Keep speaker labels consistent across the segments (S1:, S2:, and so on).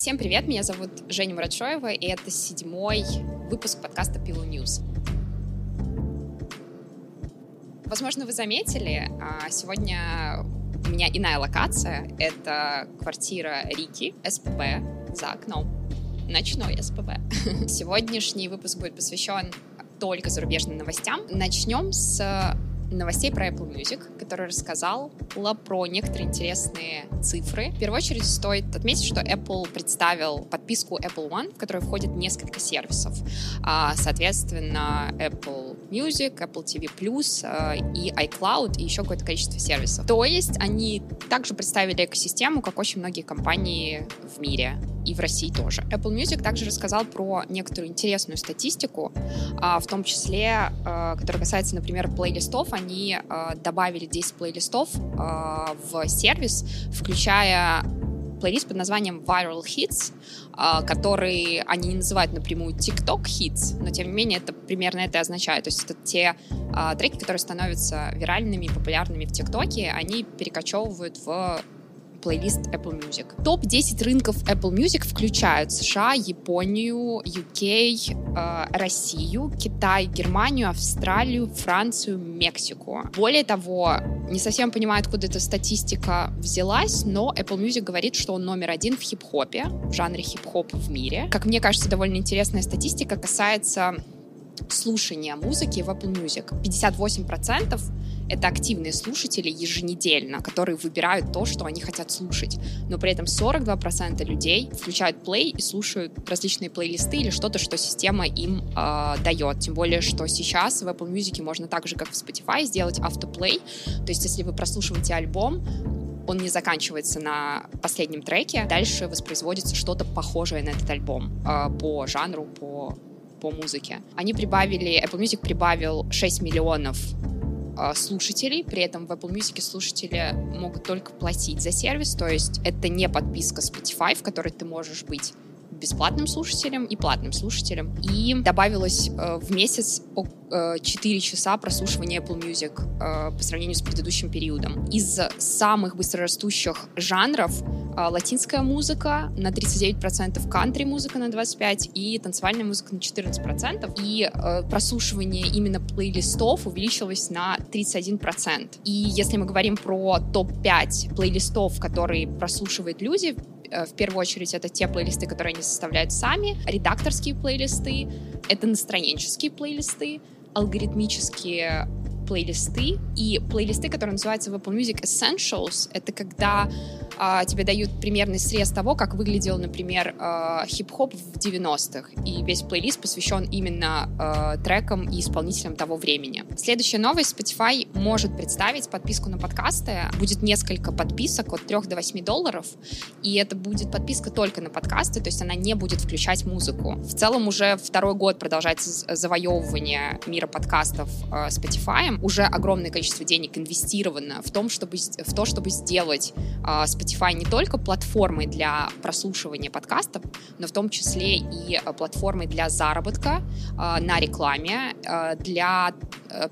S1: Всем привет, меня зовут Женя Мурачоева, и это седьмой выпуск подкаста Pillow News. Возможно, вы заметили, а, сегодня у меня иная локация. Это квартира Рики, СПБ, за окном. Ночной СПБ. Сегодняшний выпуск будет посвящен только зарубежным новостям. Начнем с новостей про Apple Music, который рассказал про некоторые интересные цифры. В первую очередь стоит отметить, что Apple представил подписку Apple One, в которой входит несколько сервисов. А, соответственно, Apple Music, Apple TV+, а, и iCloud, и еще какое-то количество сервисов. То есть они также представили экосистему, как очень многие компании в мире и в России тоже. Apple Music также рассказал про некоторую интересную статистику, а, в том числе, которая касается, например, плейлистов. Они добавили 10 плейлистов в сервис, включая плейлист под названием Viral Hits, который они не называют напрямую TikTok Hits, но тем не менее это примерно это и означает. То есть это те треки, которые становятся виральными популярными в ТикТоке, они перекочевывают в плейлист Apple Music. Топ-10 рынков Apple Music включают США, Японию, UK, э, Россию, Китай, Германию, Австралию, Францию, Мексику. Более того, не совсем понимаю, откуда эта статистика взялась, но Apple Music говорит, что он номер один в хип-хопе, в жанре хип-хоп в мире. Как мне кажется, довольно интересная статистика касается слушания музыки в Apple Music. 58% это активные слушатели еженедельно, которые выбирают то, что они хотят слушать. Но при этом 42% людей включают play и слушают различные плейлисты или что-то, что система им э, дает. Тем более, что сейчас в Apple Music можно так же, как в Spotify, сделать автоплей. То есть, если вы прослушиваете альбом, он не заканчивается на последнем треке, дальше воспроизводится что-то похожее на этот альбом э, по жанру, по по музыке. Они прибавили, Apple Music прибавил 6 миллионов а, слушателей, при этом в Apple Music слушатели могут только платить за сервис, то есть это не подписка Spotify, в которой ты можешь быть бесплатным слушателем и платным слушателем. И добавилось э, в месяц э, 4 часа прослушивания Apple Music э, по сравнению с предыдущим периодом. Из самых быстрорастущих жанров латинская музыка на 39%, кантри-музыка на 25% и танцевальная музыка на 14%. И э, прослушивание именно плейлистов увеличилось на 31%. И если мы говорим про топ-5 плейлистов, которые прослушивают люди, Э, в первую очередь это те плейлисты, которые они составляют сами, редакторские плейлисты, это настроенческие плейлисты, алгоритмические плейлисты и плейлисты, которые называются в Apple Music Essentials. Это когда а, тебе дают примерный срез того, как выглядел, например, а, хип-хоп в 90-х. И весь плейлист посвящен именно а, трекам и исполнителям того времени. Следующая новость. Spotify может представить подписку на подкасты. Будет несколько подписок от 3 до 8 долларов. И это будет подписка только на подкасты, то есть она не будет включать музыку. В целом уже второй год продолжается завоевывание мира подкастов э, Spotify. Уже огромное количество денег инвестировано в, том, чтобы, в то, чтобы сделать э, Spotify не только платформой для прослушивания подкастов, но в том числе и э, платформой для заработка э, на рекламе, э, для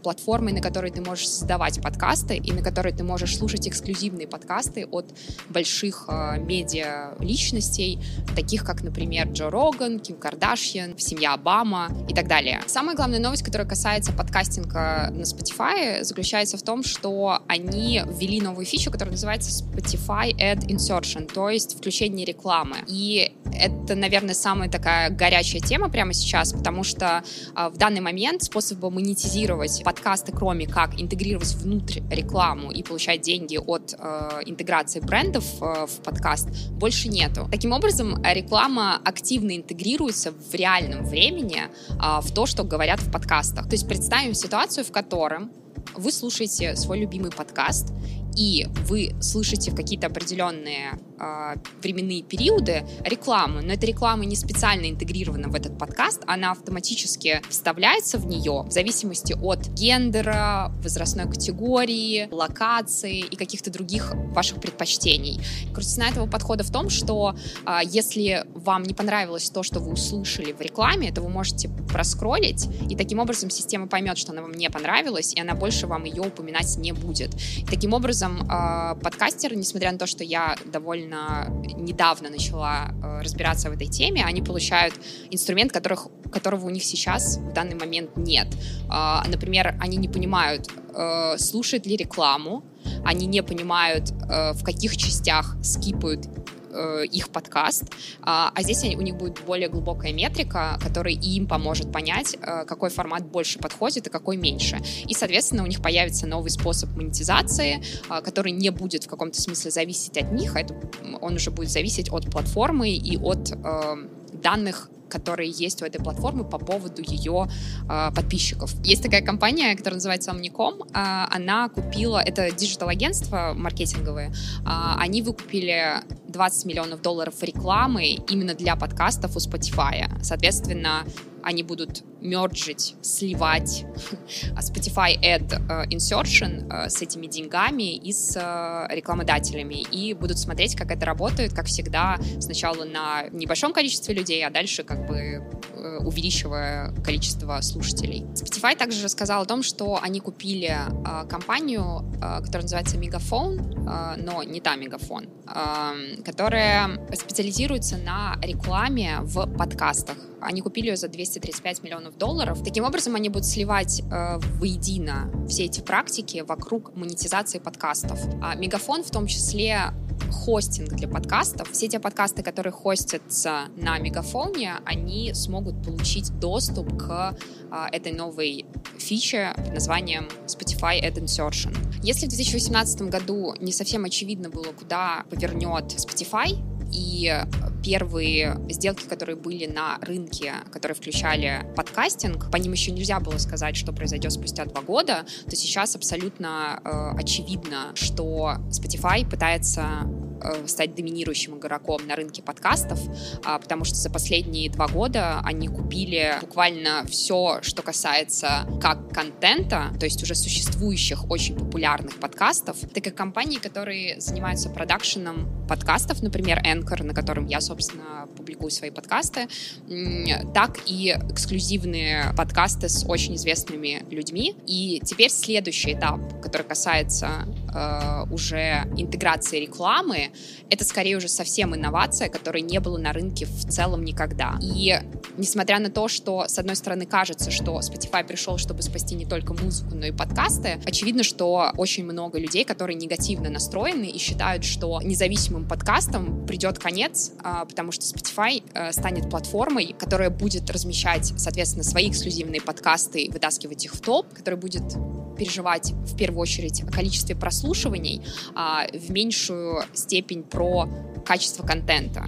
S1: платформы, на которой ты можешь создавать подкасты и на которой ты можешь слушать эксклюзивные подкасты от больших медиа личностей, таких как, например, Джо Роган, Ким Кардашьян, семья Обама и так далее. Самая главная новость, которая касается подкастинга на Spotify, заключается в том, что они ввели новую фичу, которая называется Spotify ad insertion, то есть включение рекламы. И это, наверное, самая такая горячая тема прямо сейчас, потому что э, в данный момент способа монетизировать подкасты, кроме как интегрировать внутрь рекламу и получать деньги от э, интеграции брендов э, в подкаст, больше нету. Таким образом, реклама активно интегрируется в реальном времени э, в то, что говорят в подкастах. То есть представим ситуацию, в котором вы слушаете свой любимый подкаст, и вы слышите в какие-то определенные э, временные периоды рекламу, но эта реклама не специально интегрирована в этот подкаст, она автоматически вставляется в нее в зависимости от гендера, возрастной категории, локации и каких-то других ваших предпочтений. Крутизна этого подхода в том, что э, если вам не понравилось то, что вы услышали в рекламе, то вы можете проскролить, и таким образом система поймет, что она вам не понравилась, и она больше вам ее упоминать не будет. И таким образом образом, э, подкастеры, несмотря на то, что я довольно недавно начала э, разбираться в этой теме, они получают инструмент, которых, которого у них сейчас в данный момент нет. Э, например, они не понимают, э, слушают ли рекламу, они не понимают, э, в каких частях скипают э, их подкаст, а, а здесь у них будет более глубокая метрика, которая им поможет понять, э, какой формат больше подходит и какой меньше. И, соответственно, у них появится новый способ монетизации, который не будет в каком-то смысле зависеть от них, а это, он уже будет зависеть от платформы и от данных которые есть у этой платформы по поводу ее э, подписчиков. Есть такая компания, которая называется Omnicom. Э, она купила, это диджитал-агентство маркетинговые, э, они выкупили 20 миллионов долларов рекламы именно для подкастов у Spotify. Соответственно, они будут мерджить, сливать Spotify Ad э, Insertion э, с этими деньгами и с э, рекламодателями, и будут смотреть, как это работает, как всегда, сначала на небольшом количестве людей, а дальше как бы увеличивая количество слушателей. Spotify также рассказал о том, что они купили компанию, которая называется Megaphone, но не та Megaphone, которая специализируется на рекламе в подкастах. Они купили ее за 235 миллионов долларов. Таким образом, они будут сливать э, воедино все эти практики вокруг монетизации подкастов. А Мегафон в том числе хостинг для подкастов. Все те подкасты, которые хостятся на Мегафоне, они смогут получить доступ к а, этой новой фиче под названием Spotify Ad Insertion. Если в 2018 году не совсем очевидно было, куда повернет Spotify, и первые сделки, которые были на рынке, которые включали подкастинг, по ним еще нельзя было сказать, что произойдет спустя два года, то сейчас абсолютно э, очевидно, что Spotify пытается стать доминирующим игроком на рынке подкастов, а, потому что за последние два года они купили буквально все, что касается как контента, то есть уже существующих очень популярных подкастов, так и компаний, которые занимаются продакшеном подкастов, например, Anchor, на котором я, собственно, публикую свои подкасты, так и эксклюзивные подкасты с очень известными людьми. И теперь следующий этап, который касается э, уже интеграции рекламы, это скорее уже совсем инновация, которой не было на рынке в целом никогда. И несмотря на то, что, с одной стороны, кажется, что Spotify пришел, чтобы спасти не только музыку, но и подкасты, очевидно, что очень много людей, которые негативно настроены и считают, что независимым подкастам придет конец, а, потому что Spotify э, станет платформой, которая будет размещать, соответственно, свои эксклюзивные подкасты, вытаскивать их в топ, которая будет переживать в первую очередь о количестве прослушиваний, а в меньшую степень про качество контента.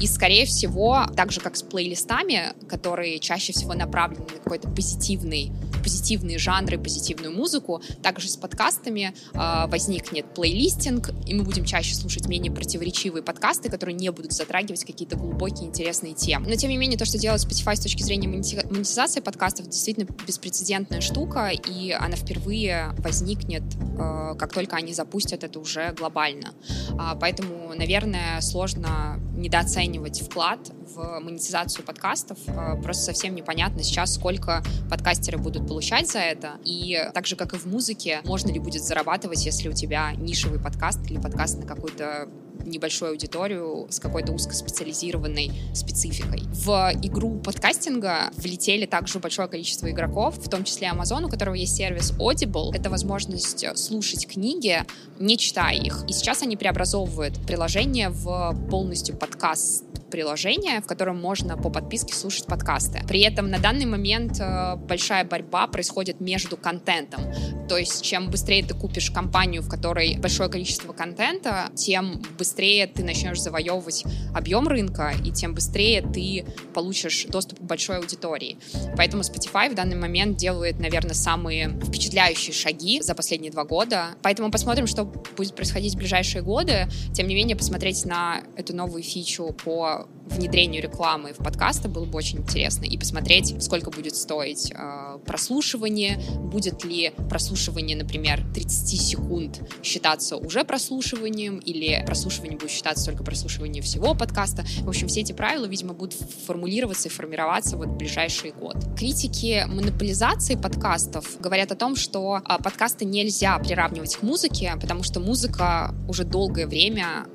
S1: И, скорее всего, так же, как с плейлистами, которые чаще всего направлены на какой-то позитивный позитивные жанры, позитивную музыку. Также с подкастами э, возникнет плейлистинг, и мы будем чаще слушать менее противоречивые подкасты, которые не будут затрагивать какие-то глубокие интересные темы. Но, тем не менее, то, что делает Spotify с точки зрения монетизации подкастов, действительно беспрецедентная штука, и она впервые возникнет, э, как только они запустят это уже глобально. А, поэтому, наверное, сложно недооценивать вклад в монетизацию подкастов. Э, просто совсем непонятно сейчас, сколько подкастеры будут получать за это. И так же, как и в музыке, можно ли будет зарабатывать, если у тебя нишевый подкаст или подкаст на какую-то небольшую аудиторию с какой-то узкоспециализированной спецификой. В игру подкастинга влетели также большое количество игроков, в том числе Amazon, у которого есть сервис Audible. Это возможность слушать книги, не читая их. И сейчас они преобразовывают приложение в полностью подкаст приложение, в котором можно по подписке слушать подкасты. При этом на данный момент э, большая борьба происходит между контентом. То есть чем быстрее ты купишь компанию, в которой большое количество контента, тем быстрее ты начнешь завоевывать объем рынка, и тем быстрее ты получишь доступ к большой аудитории. Поэтому Spotify в данный момент делает, наверное, самые впечатляющие шаги за последние два года. Поэтому посмотрим, что будет происходить в ближайшие годы. Тем не менее, посмотреть на эту новую фичу по внедрению рекламы в подкасты было бы очень интересно. И посмотреть, сколько будет стоить э, прослушивание, будет ли прослушивание, например, 30 секунд считаться уже прослушиванием, или прослушивание будет считаться только прослушивание всего подкаста. В общем, все эти правила, видимо, будут формулироваться и формироваться вот в ближайший год. Критики монополизации подкастов говорят о том, что а, подкасты нельзя приравнивать к музыке, потому что музыка уже долгое время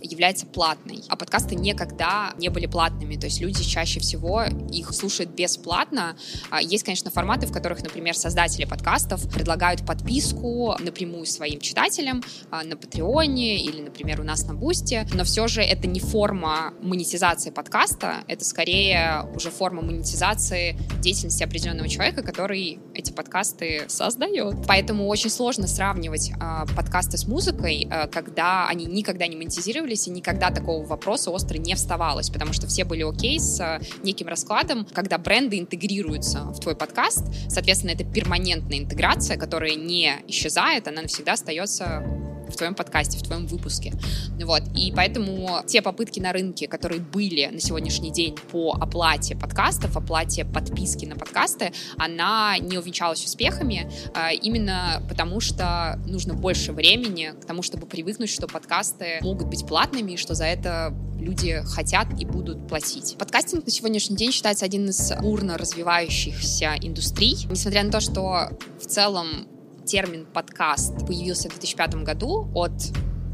S1: является платной, а подкасты никогда не были платными, то есть люди чаще всего их слушают бесплатно. А, есть, конечно, форматы, в которых, например, создатели подкастов предлагают подписку напрямую своим читателям а, на Патреоне или, например, у нас на Бусте, но все же это не форма монетизации подкаста, это скорее уже форма монетизации деятельности определенного человека, который эти подкасты создает. Поэтому очень сложно сравнивать э, подкасты с музыкой, когда они никогда не монетизировали регулировались, и никогда такого вопроса остро не вставалось, потому что все были окей с э, неким раскладом, когда бренды интегрируются в твой подкаст, соответственно, это перманентная интеграция, которая не исчезает, она навсегда остается в твоем подкасте, в твоем выпуске. Вот. И поэтому те попытки на рынке, которые были на сегодняшний день по оплате подкастов, оплате подписки на подкасты, она не увенчалась успехами, а, именно потому что нужно больше времени к тому, чтобы привыкнуть, что подкасты могут быть платными, и что за это люди хотят и будут платить. Подкастинг на сегодняшний день считается один из бурно развивающихся индустрий. Несмотря на то, что в целом термин подкаст появился в 2005 году от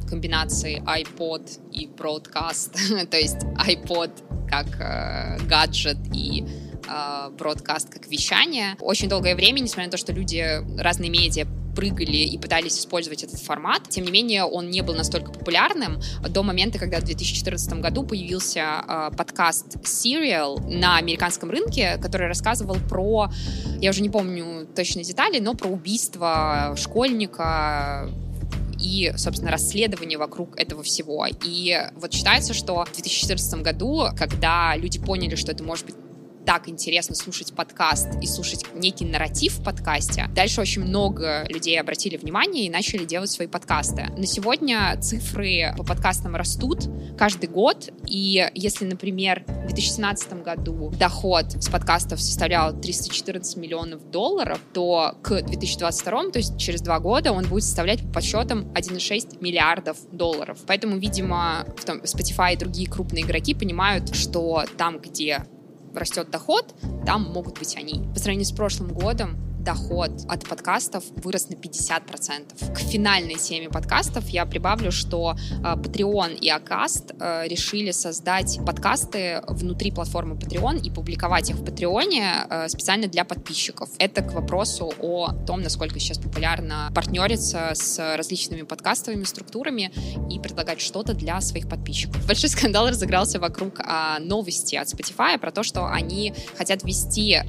S1: комбинации iPod и broadcast, то есть iPod как э, гаджет и э, broadcast как вещание. Очень долгое время, несмотря на то, что люди, разные медиа прыгали и пытались использовать этот формат. Тем не менее, он не был настолько популярным до момента, когда в 2014 году появился э, подкаст Serial на американском рынке, который рассказывал про, я уже не помню точные детали, но про убийство школьника и, собственно, расследование вокруг этого всего. И вот считается, что в 2014 году, когда люди поняли, что это может быть так интересно слушать подкаст и слушать некий нарратив в подкасте, дальше очень много людей обратили внимание и начали делать свои подкасты. На сегодня цифры по подкастам растут каждый год, и если, например, в 2017 году доход с подкастов составлял 314 миллионов долларов, то к 2022, то есть через два года, он будет составлять по подсчетам 1,6 миллиардов долларов. Поэтому, видимо, Spotify и другие крупные игроки понимают, что там, где растет доход, там могут быть они. По сравнению с прошлым годом доход от подкастов вырос на 50%. К финальной теме подкастов я прибавлю, что э, Patreon и Acast э, решили создать подкасты внутри платформы Patreon и публиковать их в Патреоне э, специально для подписчиков. Это к вопросу о том, насколько сейчас популярно партнериться с различными подкастовыми структурами и предлагать что-то для своих подписчиков. Большой скандал разыгрался вокруг э, новости от Spotify про то, что они хотят ввести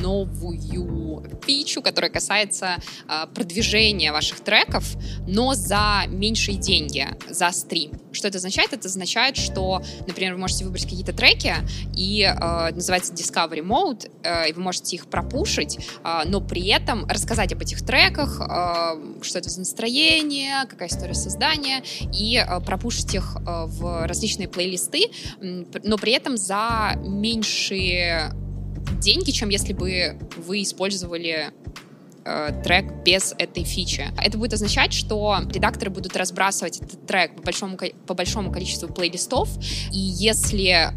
S1: новую фи фичу, которая касается э, продвижения ваших треков, но за меньшие деньги, за стрим. Что это означает? Это означает, что, например, вы можете выбрать какие-то треки, и э, называется Discovery Mode, э, и вы можете их пропушить, э, но при этом рассказать об этих треках, э, что это за настроение, какая история создания, и э, пропушить их э, в различные плейлисты, но при этом за меньшие деньги, чем если бы вы использовали э, трек без этой фичи. Это будет означать, что редакторы будут разбрасывать этот трек по большому, по большому количеству плейлистов, и если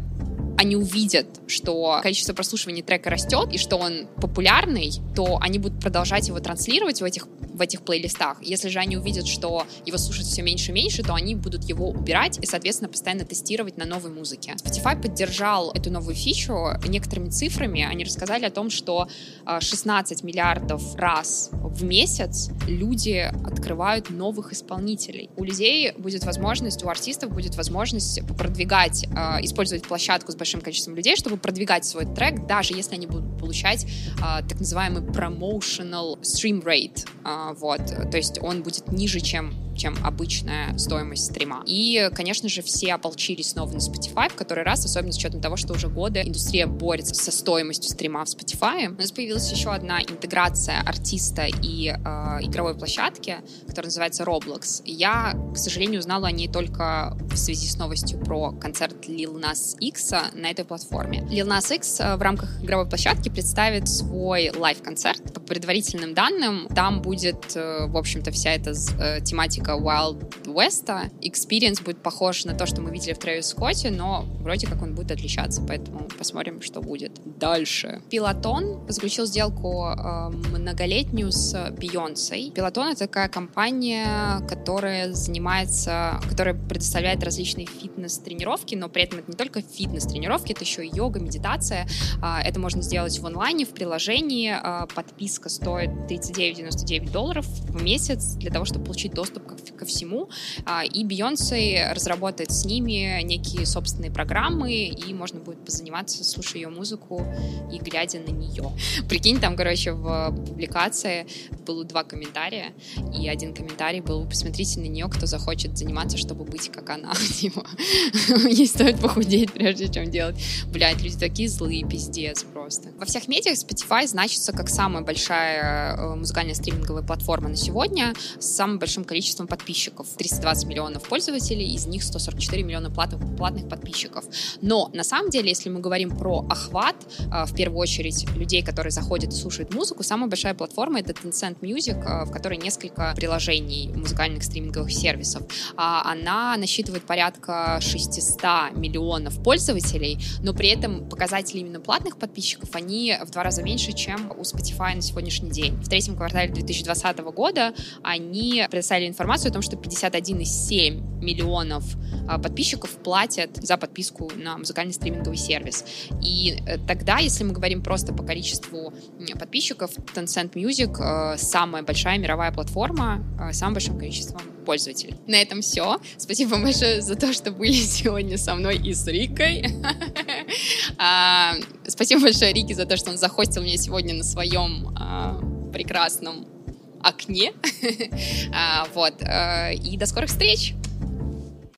S1: они увидят, что количество прослушиваний трека растет и что он популярный, то они будут продолжать его транслировать в этих, в этих плейлистах. Если же они увидят, что его слушают все меньше и меньше, то они будут его убирать и, соответственно, постоянно тестировать на новой музыке. Spotify поддержал эту новую фичу некоторыми цифрами. Они рассказали о том, что 16 а, миллиардов раз в месяц люди открывают новых исполнителей. У людей будет возможность, у артистов будет возможность продвигать, а, использовать площадку с большим количеством людей, чтобы продвигать свой трек, даже если они будут получать а, так называемый promotional stream rate. А, вот, то есть он будет ниже, чем чем обычная стоимость стрима. И, конечно же, все ополчились снова на Spotify в который раз, особенно с учетом того, что уже годы индустрия борется со стоимостью стрима в Spotify. У нас появилась еще одна интеграция артиста и э, игровой площадки, которая называется Roblox. Я, к сожалению, узнала о ней только в связи с новостью про концерт Lil Nas X на этой платформе. Lil Nas X э, в рамках игровой площадки представит свой лайв-концерт. По предварительным данным, там будет, э, в общем-то, вся эта э, тематика стилистика Wild West. Experience будет похож на то, что мы видели в Трэвис Скотте, но вроде как он будет отличаться, поэтому посмотрим, что будет дальше. Пилотон заключил сделку э, многолетнюю с Бейонсой. Пилотон — это такая компания, которая занимается, которая предоставляет различные фитнес-тренировки, но при этом это не только фитнес-тренировки, это еще и йога, медитация. Э, это можно сделать в онлайне, в приложении. Э, подписка стоит 39,99 долларов в месяц для того, чтобы получить доступ ко, ко всему. А, и Бейонсе разработает с ними некие собственные программы, и можно будет позаниматься, слушая ее музыку и глядя на нее. Прикинь, там, короче, в публикации было два комментария, и один комментарий был, посмотрите на нее, кто захочет заниматься, чтобы быть как она. Типа, ей стоит похудеть, прежде чем делать. Блядь, люди такие злые, пиздец просто. Во всех медиах Spotify значится как самая большая э, музыкальная стриминговая платформа на сегодня с самым большим количеством подписчиков. 320 миллионов пользователей, из них 144 миллиона платных, платных подписчиков. Но на самом деле, если мы говорим про охват, э, в первую очередь людей, которые заходят и слушают музыку, самая большая платформа — это Tencent Music, э, в которой несколько приложений музыкальных стриминговых сервисов. А она насчитывает порядка 600 миллионов пользователей, но при этом показатели именно платных подписчиков, они в два раза меньше, чем у Spotify на сегодняшний день. В третьем квартале 2020 года они предоставили информацию о том, что 51,7 миллионов а, подписчиков платят за подписку на музыкальный стриминговый сервис. И э, тогда, если мы говорим просто по количеству подписчиков, Tencent Music э, самая большая мировая платформа э, с самым большим количеством пользователей. На этом все. Спасибо вам большое за то, что были сегодня со мной и с Рикой. А, спасибо большое Рике за то, что он захостил меня сегодня на своем а, прекрасном окне. А, вот. И до скорых встреч!